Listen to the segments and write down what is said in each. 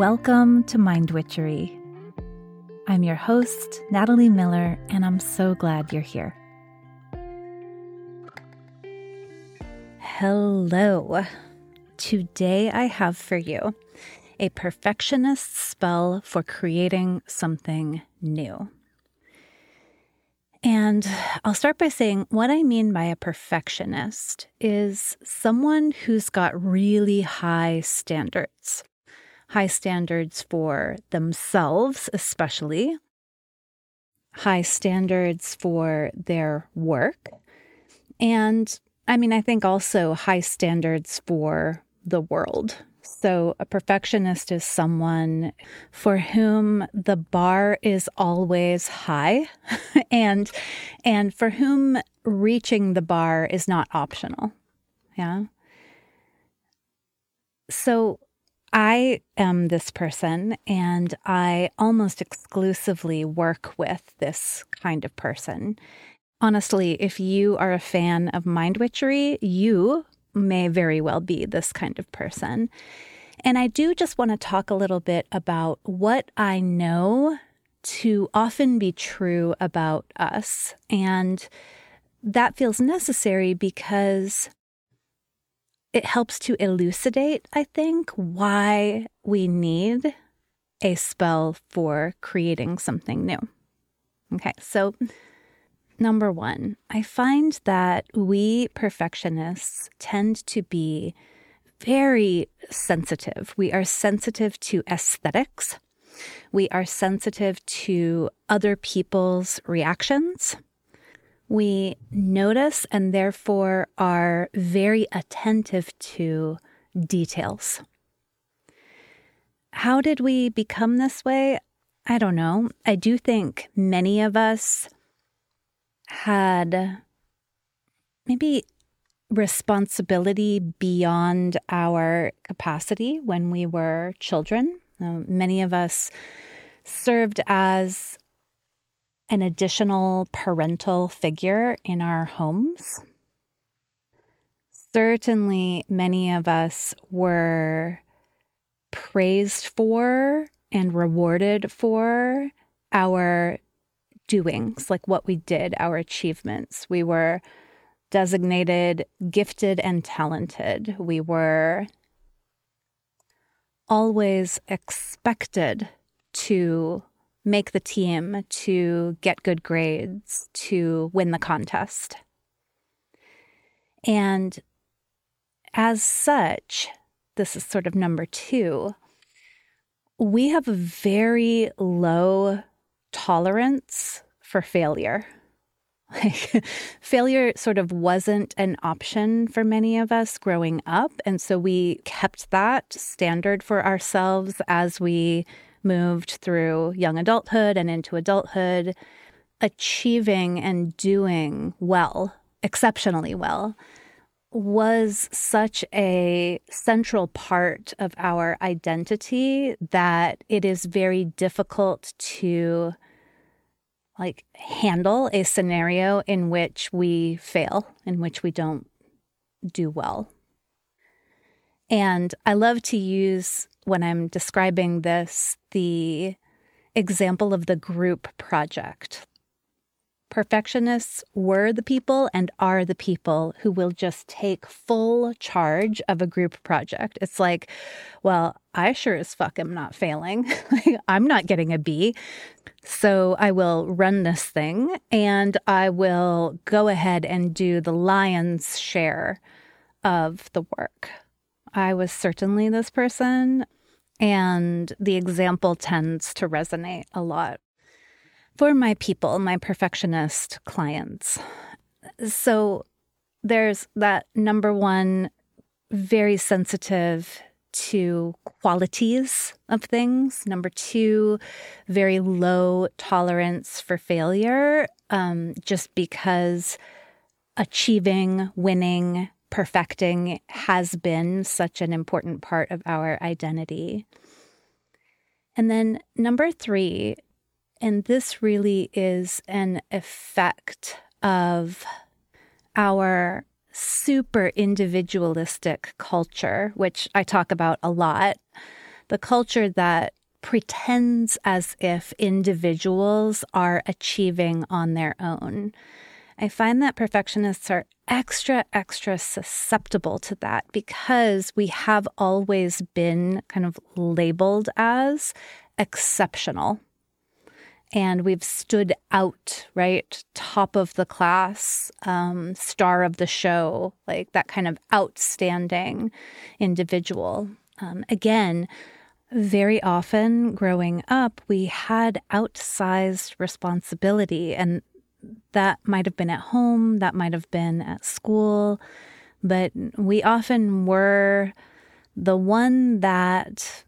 Welcome to Mind Witchery. I'm your host, Natalie Miller, and I'm so glad you're here. Hello. Today I have for you a perfectionist spell for creating something new. And I'll start by saying what I mean by a perfectionist is someone who's got really high standards. High standards for themselves, especially, high standards for their work. And I mean, I think also high standards for the world so, a perfectionist is someone for whom the bar is always high and and for whom reaching the bar is not optional. Yeah. So, I am this person and I almost exclusively work with this kind of person. Honestly, if you are a fan of mind witchery, you may very well be this kind of person. And I do just want to talk a little bit about what I know to often be true about us. And that feels necessary because it helps to elucidate, I think, why we need a spell for creating something new. Okay, so number one, I find that we perfectionists tend to be very sensitive. We are sensitive to aesthetics. We are sensitive to other people's reactions. We notice and therefore are very attentive to details. How did we become this way? I don't know. I do think many of us had maybe responsibility beyond our capacity when we were children. Many of us served as an additional parental figure in our homes. Certainly, many of us were praised for and rewarded for our doings, like what we did, our achievements. We were designated gifted and talented. We were always expected to make the team, to get good grades, to win the contest. And as such, this is sort of number two, we have a very low tolerance for failure. Like failure sort of wasn't an option for many of us growing up. And so we kept that standard for ourselves as we moved through young adulthood and into adulthood, achieving and doing well, exceptionally well, was such a central part of our identity that it is very difficult to like handle a scenario in which we fail, in which we don't do well. And I love to use when I'm describing this the example of the group project. Perfectionists were the people and are the people who will just take full charge of a group project. It's like, well, I sure as fuck am not failing. I'm not getting a B. So I will run this thing and I will go ahead and do the lion's share of the work. I was certainly this person, and the example tends to resonate a lot for my people, my perfectionist clients. So there's that number one, very sensitive to qualities of things. Number two, very low tolerance for failure, um, just because achieving, winning, perfecting has been such an important part of our identity. And then number three, and this really is an effect of our super individualistic culture, which I talk about a lot. the culture that pretends as if individuals are achieving on their own. I find that perfectionists are extra, extra susceptible to that because we have always been kind of labeled as exceptional. And we've stood out, right? Top of the class, um, star of the show, like that kind of outstanding individual. Um, again, very often growing up, we had outsized responsibility, and that might have been at home, that might have been at school, but we often were the one that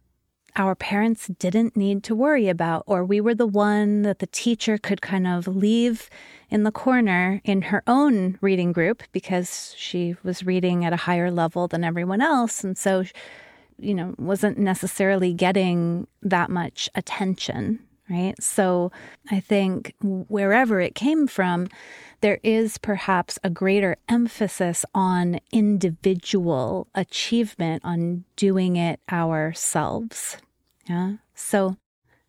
our parents didn't need to worry about, or we were the one that the teacher could kind of leave in the corner in her own reading group because she was reading at a higher level than everyone else. And so, you know, wasn't necessarily getting that much attention right? So I think wherever it came from, there is perhaps a greater emphasis on individual achievement, on doing it ourselves. Yeah. So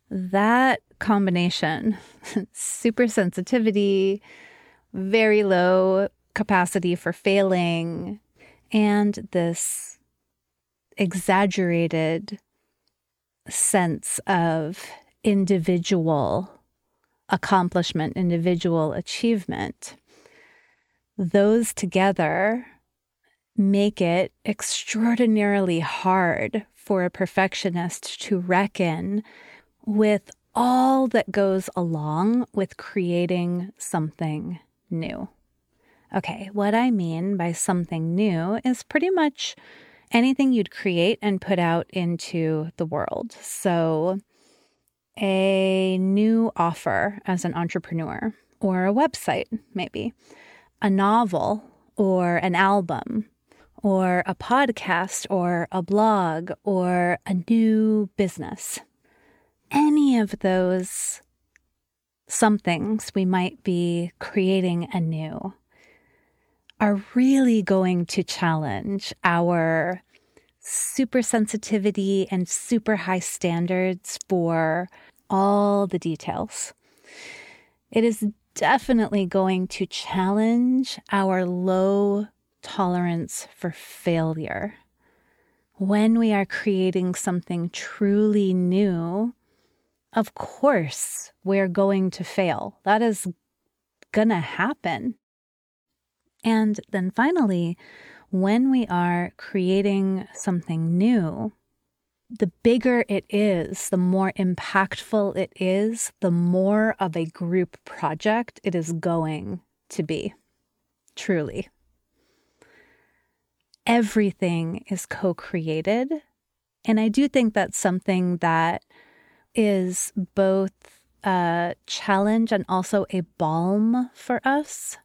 that combination, super sensitivity, very low capacity for failing, and this exaggerated sense of individual accomplishment, individual achievement, those together make it extraordinarily hard for a perfectionist to reckon with all that goes along with creating something new. Okay, what I mean by something new is pretty much anything you'd create and put out into the world. So, a new offer as an entrepreneur, or a website, maybe, a novel, or an album, or a podcast, or a blog, or a new business. Any of those somethings we might be creating anew are really going to challenge our super sensitivity and super high standards for all the details. It is definitely going to challenge our low tolerance for failure. When we are creating something truly new, of course, we're going to fail. That is going to happen. And then finally, when we are creating something new, the bigger it is, the more impactful it is, the more of a group project it is going to be. Truly. Everything is co created. And I do think that's something that is both a challenge and also a balm for us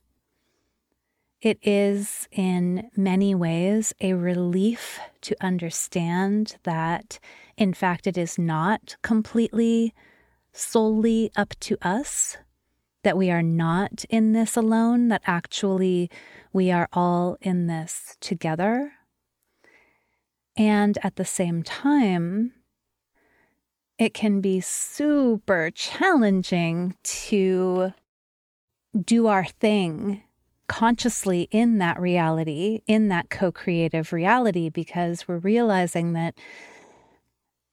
it is, in many ways, a relief to understand that, in fact, it is not completely solely up to us, that we are not in this alone, that actually we are all in this together. And at the same time, it can be super challenging to do our thing consciously in that reality, in that co creative reality, because we're realizing that,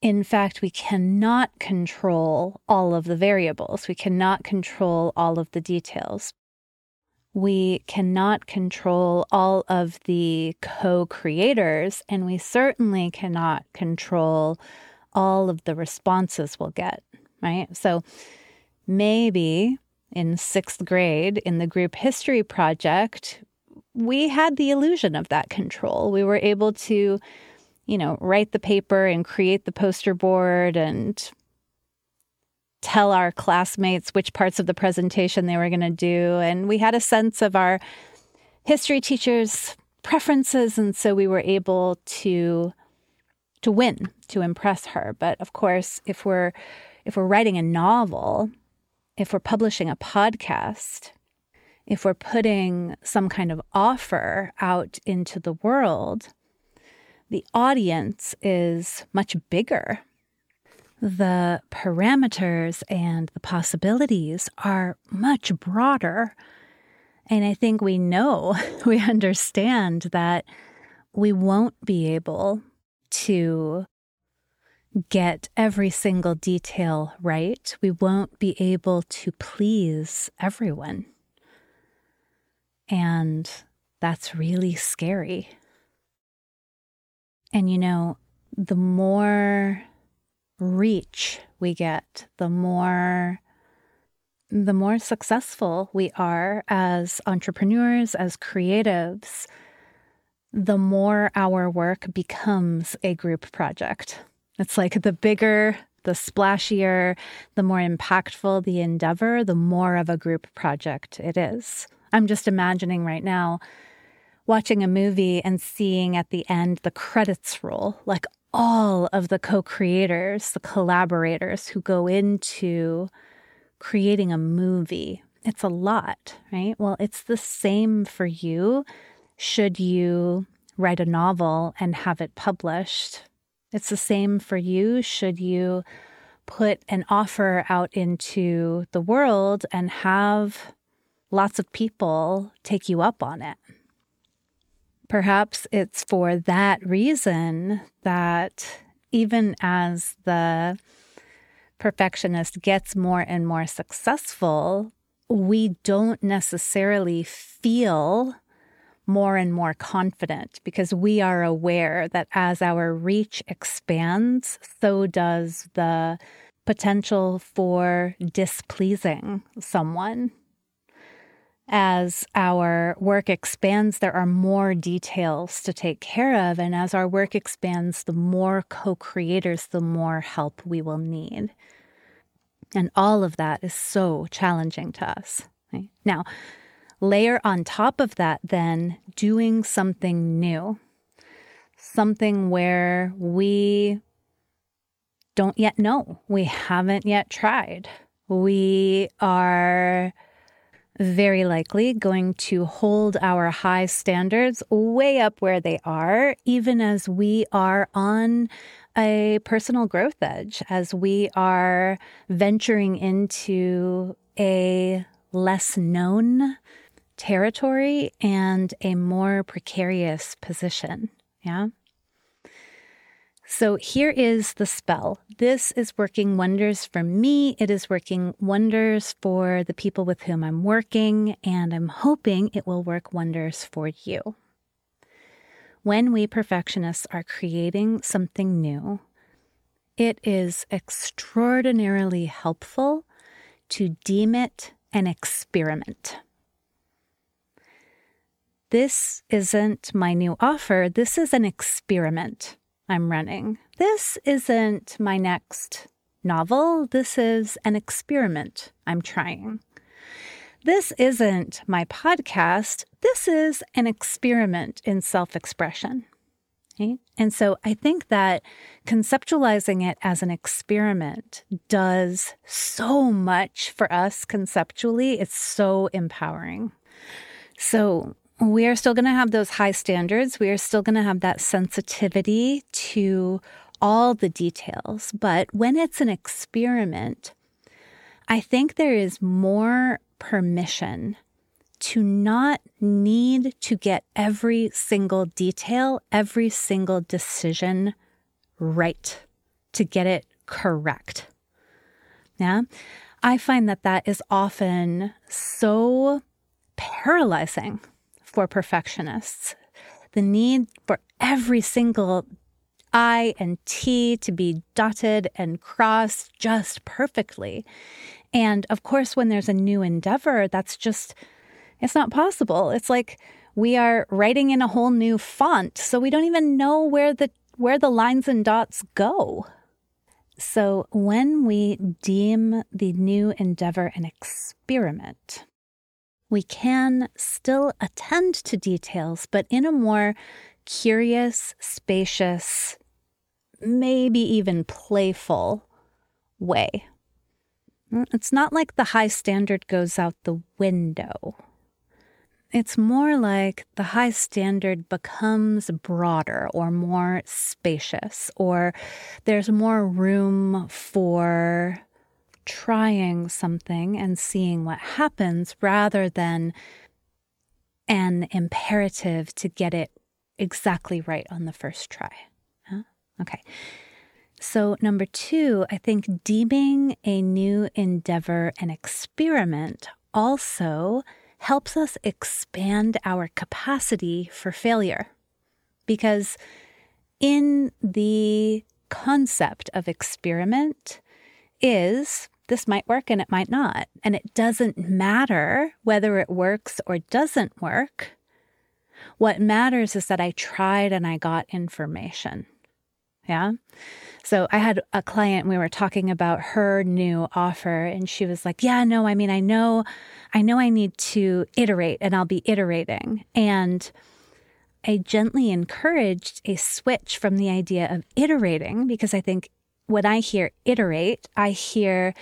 in fact, we cannot control all of the variables. We cannot control all of the details. We cannot control all of the co creators, and we certainly cannot control all of the responses we'll get, right? So maybe in sixth grade in the group history project, we had the illusion of that control. We were able to, you know, write the paper and create the poster board and tell our classmates which parts of the presentation they were going to do. And we had a sense of our history teacher's preferences. And so we were able to to win, to impress her. But of course, if we're if we're writing a novel, if we're publishing a podcast, if we're putting some kind of offer out into the world, the audience is much bigger the parameters and the possibilities are much broader. And I think we know, we understand that we won't be able to get every single detail right. We won't be able to please everyone. And that's really scary. And you know, the more reach we get, the more the more successful we are as entrepreneurs, as creatives, the more our work becomes a group project. It's like the bigger, the splashier, the more impactful the endeavor, the more of a group project it is. I'm just imagining right now watching a movie and seeing at the end the credits roll, like all of the co creators, the collaborators who go into creating a movie. It's a lot, right? Well, it's the same for you should you write a novel and have it published. It's the same for you should you put an offer out into the world and have lots of people take you up on it. Perhaps it's for that reason that even as the perfectionist gets more and more successful, we don't necessarily feel more and more confident because we are aware that as our reach expands, so does the potential for displeasing someone as our work expands, there are more details to take care of. And as our work expands, the more co creators, the more help we will need. And all of that is so challenging to us. Right? Now, layer on top of that, then doing something new, something where we don't yet know, we haven't yet tried. We are very likely going to hold our high standards way up where they are, even as we are on a personal growth edge, as we are venturing into a less known territory and a more precarious position. Yeah. So here is the spell. This is working wonders for me. It is working wonders for the people with whom I'm working, and I'm hoping it will work wonders for you. When we perfectionists are creating something new, it is extraordinarily helpful to deem it an experiment. This isn't my new offer, this is an experiment. I'm running. This isn't my next novel. This is an experiment I'm trying. This isn't my podcast. This is an experiment in self expression. Right? And so I think that conceptualizing it as an experiment does so much for us conceptually. It's so empowering. So we are still going to have those high standards. We are still going to have that sensitivity to all the details. But when it's an experiment, I think there is more permission to not need to get every single detail, every single decision right, to get it correct. Yeah. I find that that is often so paralyzing for perfectionists. The need for every single I and T to be dotted and crossed just perfectly. And of course, when there's a new endeavor, that's just, it's not possible. It's like we are writing in a whole new font, so we don't even know where the where the lines and dots go. So when we deem the new endeavor an experiment, we can still attend to details, but in a more curious, spacious, maybe even playful way. Mm, it's not like the high standard goes out the window. It's more like the high standard becomes broader or more spacious, or there's more room for trying something and seeing what happens rather than an imperative to get it exactly right on the first try. Huh? Okay. So, number two, I think deeming a new endeavor an experiment also helps us expand our capacity for failure. Because in the concept of experiment is this might work and it might not. And it doesn't matter whether it works or doesn't work. What matters is that I tried and I got information. Yeah. So I had a client, we were talking about her new offer, and she was like, Yeah, no, I mean, I know, I know I need to iterate and I'll be iterating. And I gently encouraged a switch from the idea of iterating because I think when I hear iterate, I hear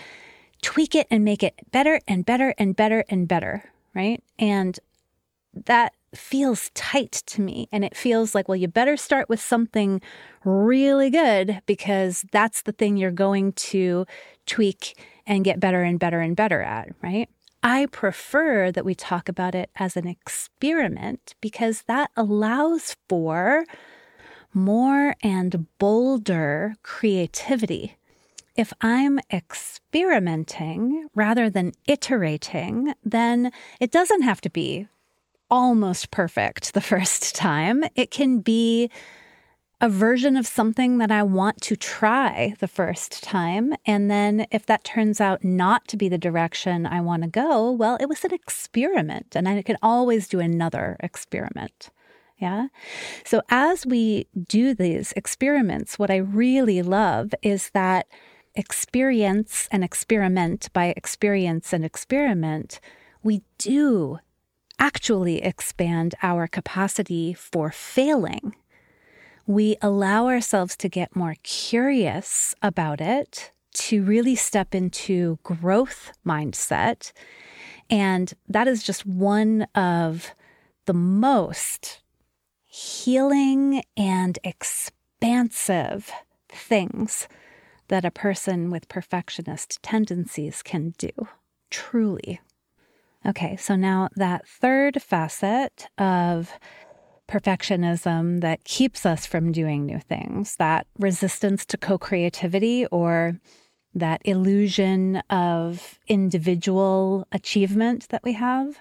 tweak it and make it better and better and better and better, right? And that feels tight to me. And it feels like, well, you better start with something really good because that's the thing you're going to tweak and get better and better and better at, right? I prefer that we talk about it as an experiment because that allows for more and bolder creativity. If I'm experimenting rather than iterating, then it doesn't have to be almost perfect the first time. It can be a version of something that I want to try the first time. And then if that turns out not to be the direction I want to go, well, it was an experiment and I can always do another experiment. Yeah. So as we do these experiments, what I really love is that experience and experiment by experience and experiment, we do actually expand our capacity for failing. We allow ourselves to get more curious about it, to really step into growth mindset. And that is just one of the most healing and expansive things that a person with perfectionist tendencies can do. Truly. Okay, so now that third facet of perfectionism that keeps us from doing new things, that resistance to co creativity or that illusion of individual achievement that we have.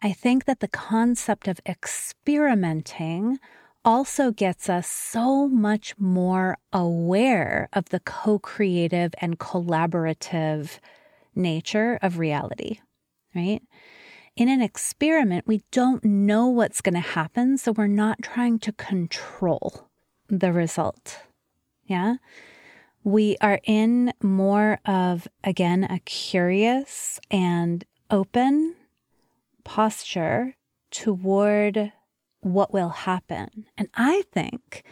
I think that the concept of experimenting also gets us so much more aware of the co creative and collaborative nature of reality, right? In an experiment, we don't know what's going to happen, so we're not trying to control the result. Yeah. We are in more of, again, a curious and open posture toward what will happen. And I think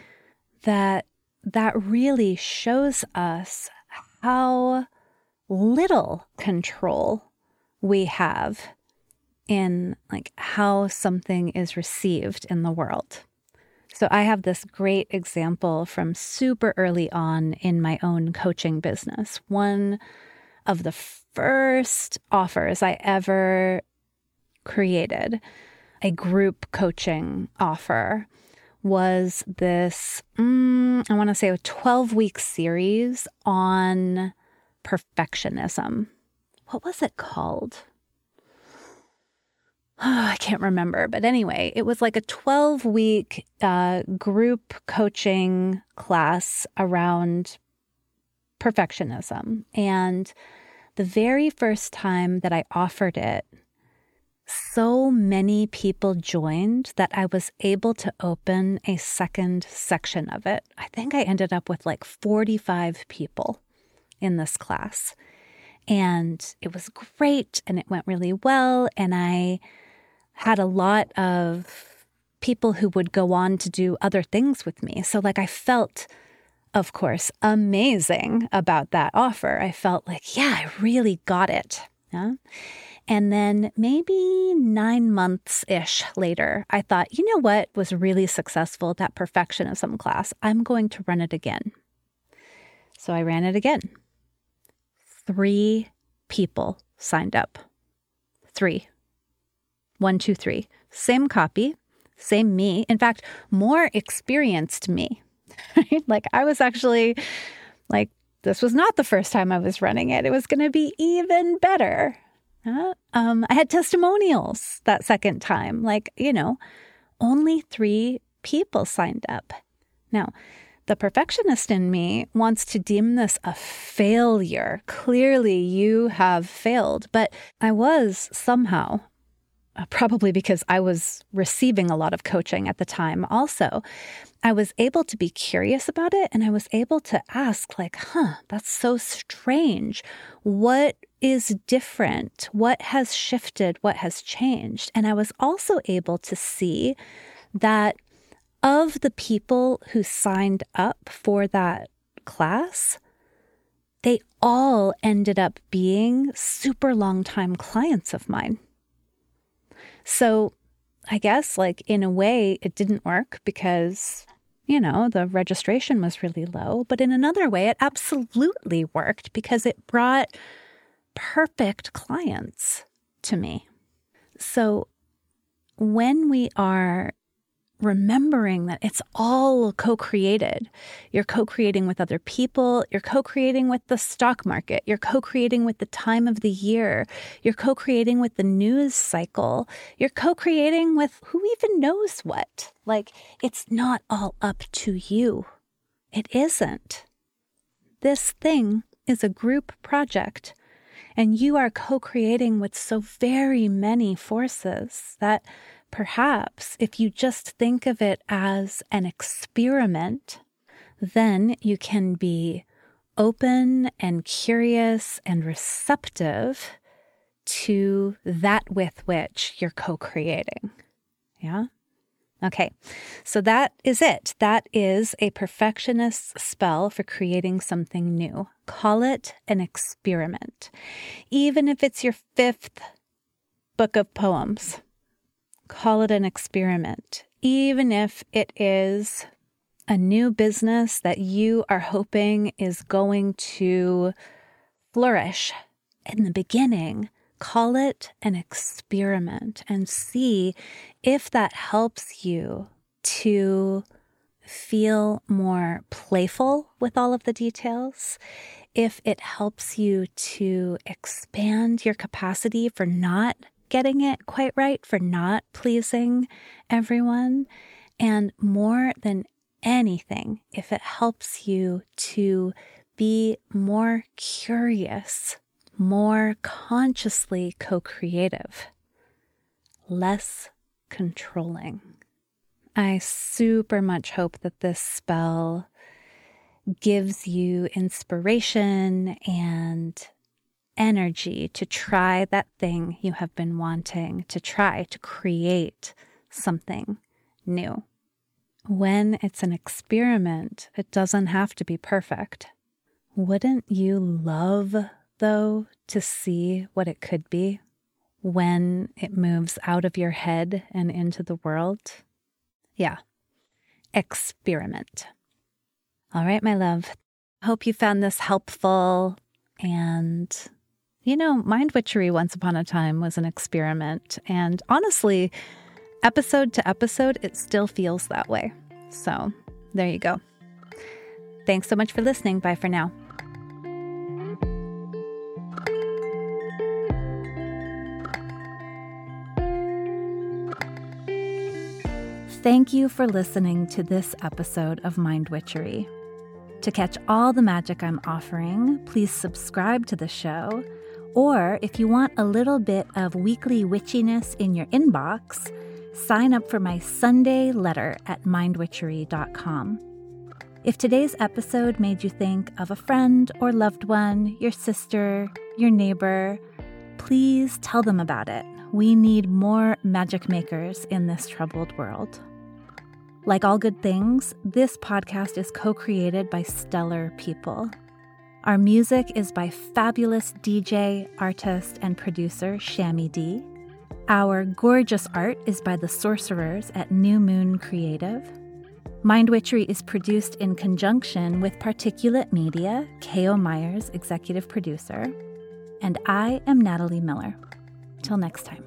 that that really shows us how little control we have in like how something is received in the world. So I have this great example from super early on in my own coaching business. One of the first offers I ever created a group coaching offer was this, mm, I want to say, a 12 week series on perfectionism. What was it called? Oh, I can't remember. But anyway, it was like a 12 week uh, group coaching class around perfectionism. And the very first time that I offered it, so many people joined that I was able to open a second section of it. I think I ended up with like 45 people in this class. And it was great and it went really well. And I had a lot of people who would go on to do other things with me. So, like, I felt, of course, amazing about that offer. I felt like, yeah, I really got it. Yeah. And then maybe nine months ish later, I thought, you know what was really successful, that perfectionism class? I'm going to run it again. So I ran it again. Three people signed up. Three. One, two, three. Same copy, same me. In fact, more experienced me. Like I was actually like, this was not the first time I was running it. It was going to be even better. Uh, um, I had testimonials that second time. Like, you know, only three people signed up. Now, the perfectionist in me wants to deem this a failure. Clearly, you have failed. But I was somehow, uh, probably because I was receiving a lot of coaching at the time, also, I was able to be curious about it and I was able to ask, like, huh, that's so strange. What is different? What has shifted? What has changed? And I was also able to see that of the people who signed up for that class, they all ended up being super long time clients of mine. So I guess, like, in a way, it didn't work because, you know, the registration was really low. But in another way, it absolutely worked because it brought perfect clients to me. So when we are remembering that it's all co created. You're co creating with other people, you're co creating with the stock market, you're co creating with the time of the year, you're co creating with the news cycle, you're co creating with who even knows what. Like, it's not all up to you. It isn't. This thing is a group project. And you are co creating with so very many forces that Perhaps if you just think of it as an experiment, then you can be open and curious and receptive to that with which you're co creating. Yeah? Okay, so that is it. That is a perfectionist spell for creating something new. Call it an experiment. Even if it's your fifth book of poems, call it an experiment, even if it is a new business that you are hoping is going to flourish in the beginning. Call it an experiment and see if that helps you to feel more playful with all of the details, if it helps you to expand your capacity for not getting it quite right, for not pleasing everyone. And more than anything, if it helps you to be more curious, more consciously co creative, less controlling. I super much hope that this spell gives you inspiration and energy to try that thing you have been wanting to try to create something new. When it's an experiment, it doesn't have to be perfect. Wouldn't you love, though, to see what it could be when it moves out of your head and into the world? Yeah, experiment. All right, my love. Hope you found this helpful and you know, Mind Witchery once upon a time was an experiment. And honestly, episode to episode, it still feels that way. So there you go. Thanks so much for listening. Bye for now. Thank you for listening to this episode of Mind Witchery. To catch all the magic I'm offering, please subscribe to the show or if you want a little bit of weekly witchiness in your inbox, sign up for my Sunday letter at mindwitchery.com. If today's episode made you think of a friend or loved one, your sister, your neighbor, please tell them about it. We need more magic makers in this troubled world. Like all good things, this podcast is co created by stellar people. Our music is by fabulous DJ, artist, and producer Shammy Dee. Our gorgeous art is by the sorcerers at New Moon Creative. Mind Witchery is produced in conjunction with Particulate Media, K.O. Myers, executive producer. And I am Natalie Miller. Till next time.